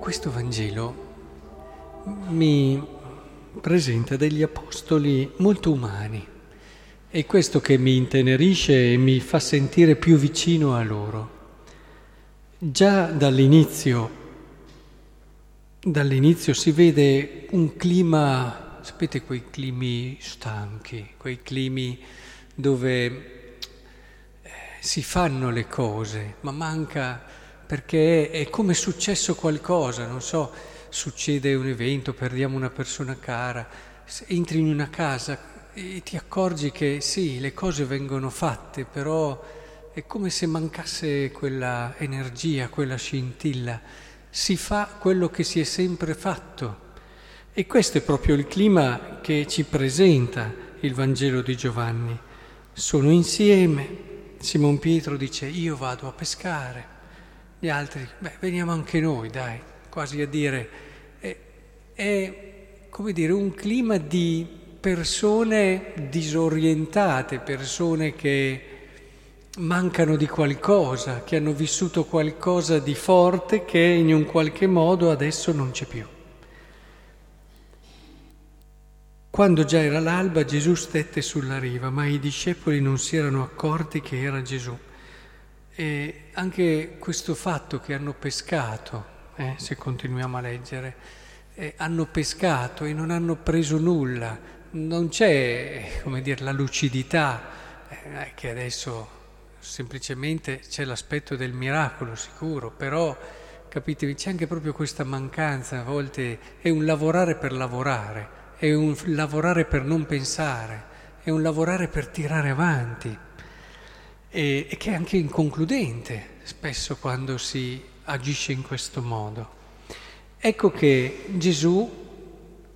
questo Vangelo mi presenta degli apostoli molto umani. È questo che mi intenerisce e mi fa sentire più vicino a loro. Già dall'inizio, dall'inizio si vede un clima, sapete quei climi stanchi, quei climi dove eh, si fanno le cose, ma manca perché è come successo qualcosa, non so, succede un evento, perdiamo una persona cara, entri in una casa e ti accorgi che sì, le cose vengono fatte, però è come se mancasse quella energia, quella scintilla. Si fa quello che si è sempre fatto. E questo è proprio il clima che ci presenta il Vangelo di Giovanni. Sono insieme, Simon Pietro dice io vado a pescare, gli altri, beh, veniamo anche noi, dai, quasi a dire, è, è come dire un clima di persone disorientate, persone che mancano di qualcosa, che hanno vissuto qualcosa di forte che in un qualche modo adesso non c'è più. Quando già era l'alba Gesù stette sulla riva, ma i discepoli non si erano accorti che era Gesù. E anche questo fatto che hanno pescato, eh, se continuiamo a leggere, eh, hanno pescato e non hanno preso nulla, non c'è, come dire, la lucidità eh, che adesso semplicemente c'è l'aspetto del miracolo sicuro, però capite, c'è anche proprio questa mancanza, a volte è un lavorare per lavorare, è un lavorare per non pensare, è un lavorare per tirare avanti e, e che è anche inconcludente spesso quando si agisce in questo modo. Ecco che Gesù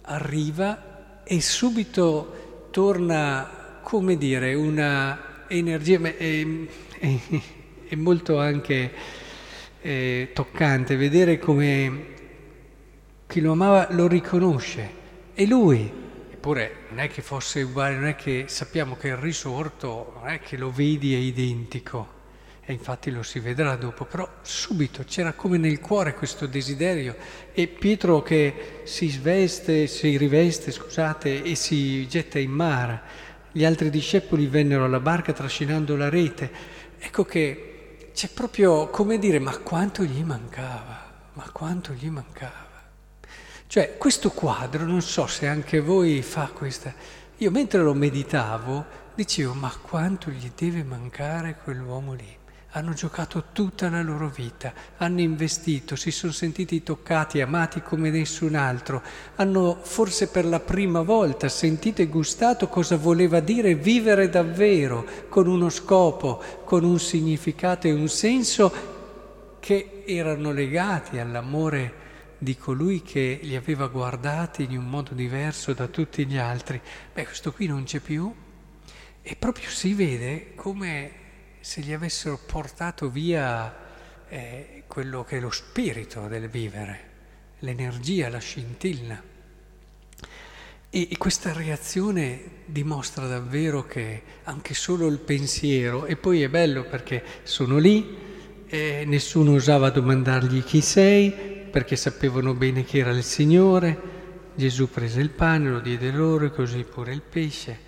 arriva e subito torna, come dire, una energia, è, è, è molto anche eh, toccante vedere come chi lo amava lo riconosce, è lui Eppure non è che fosse uguale, non è che sappiamo che il risorto, non è che lo vedi è identico, e infatti lo si vedrà dopo, però subito c'era come nel cuore questo desiderio e Pietro che si sveste, si riveste, scusate, e si getta in mare. Gli altri discepoli vennero alla barca trascinando la rete. Ecco che c'è proprio come dire, ma quanto gli mancava, ma quanto gli mancava. Cioè, questo quadro, non so se anche voi fa questa... Io mentre lo meditavo dicevo, ma quanto gli deve mancare quell'uomo lì? Hanno giocato tutta la loro vita, hanno investito, si sono sentiti toccati, amati come nessun altro, hanno forse per la prima volta sentito e gustato cosa voleva dire vivere davvero, con uno scopo, con un significato e un senso che erano legati all'amore di colui che li aveva guardati in un modo diverso da tutti gli altri. Beh, questo qui non c'è più e proprio si vede come se gli avessero portato via eh, quello che è lo spirito del vivere, l'energia, la scintilla. E, e questa reazione dimostra davvero che anche solo il pensiero, e poi è bello perché sono lì, eh, nessuno osava domandargli chi sei, perché sapevano bene che era il Signore. Gesù prese il pane, lo diede loro così pure il pesce.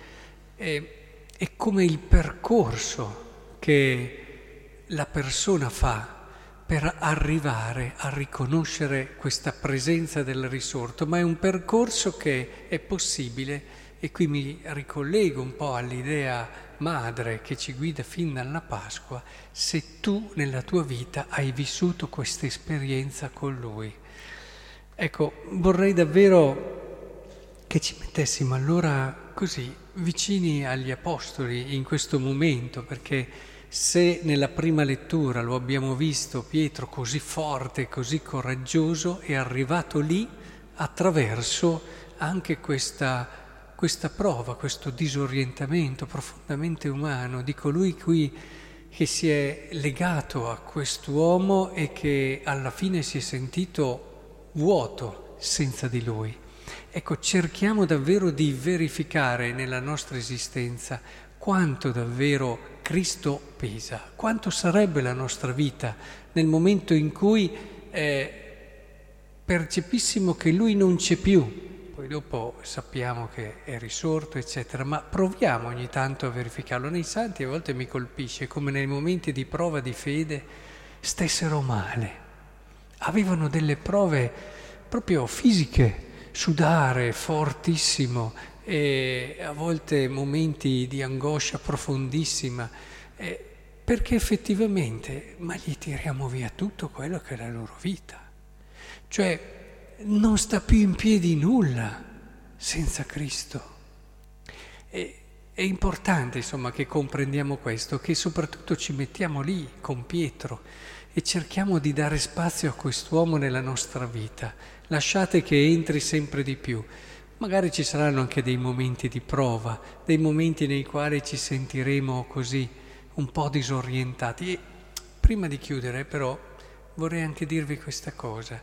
E, è come il percorso che la persona fa per arrivare a riconoscere questa presenza del risorto, ma è un percorso che è possibile e qui mi ricollego un po' all'idea madre che ci guida fin dalla Pasqua, se tu nella tua vita hai vissuto questa esperienza con Lui. Ecco, vorrei davvero che ci mettessimo allora così vicini agli Apostoli in questo momento, perché se nella prima lettura lo abbiamo visto Pietro così forte, così coraggioso, è arrivato lì attraverso anche questa questa prova, questo disorientamento profondamente umano di colui qui che si è legato a quest'uomo e che alla fine si è sentito vuoto senza di lui. Ecco, cerchiamo davvero di verificare nella nostra esistenza quanto davvero Cristo pesa, quanto sarebbe la nostra vita nel momento in cui eh, percepissimo che lui non c'è più, poi dopo sappiamo che è risorto, eccetera, ma proviamo ogni tanto a verificarlo. Nei santi a volte mi colpisce come nei momenti di prova di fede stessero male, avevano delle prove proprio fisiche, sudare fortissimo e a volte momenti di angoscia profondissima, eh, perché effettivamente, ma gli tiriamo via tutto quello che è la loro vita. Cioè non sta più in piedi nulla senza Cristo. E, è importante insomma che comprendiamo questo, che soprattutto ci mettiamo lì con Pietro e cerchiamo di dare spazio a quest'uomo nella nostra vita. Lasciate che entri sempre di più. Magari ci saranno anche dei momenti di prova, dei momenti nei quali ci sentiremo così un po' disorientati. E prima di chiudere però vorrei anche dirvi questa cosa,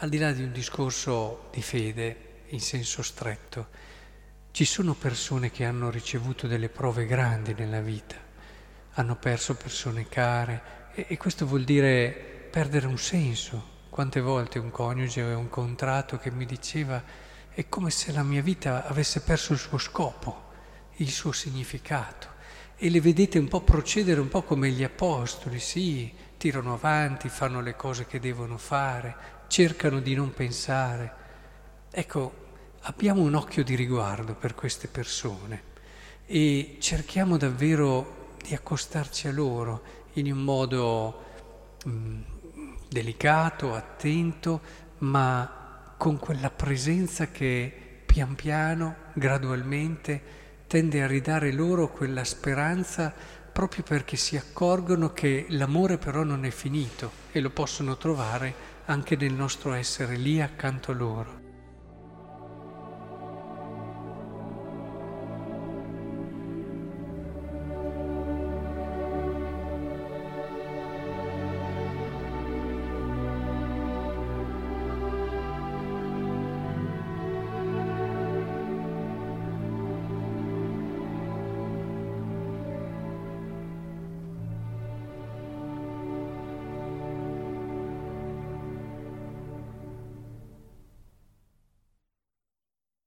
al di là di un discorso di fede in senso stretto, ci sono persone che hanno ricevuto delle prove grandi nella vita, hanno perso persone care, e, e questo vuol dire perdere un senso. Quante volte un coniuge o un contratto che mi diceva è come se la mia vita avesse perso il suo scopo, il suo significato. E le vedete un po' procedere un po' come gli apostoli, sì, tirano avanti, fanno le cose che devono fare, cercano di non pensare. Ecco, abbiamo un occhio di riguardo per queste persone e cerchiamo davvero di accostarci a loro in un modo mh, mm, delicato, attento, ma con quella presenza che pian piano, gradualmente, tende a ridare loro quella speranza proprio perché si accorgono che l'amore però non è finito e lo possono trovare anche nel nostro essere lì accanto a loro.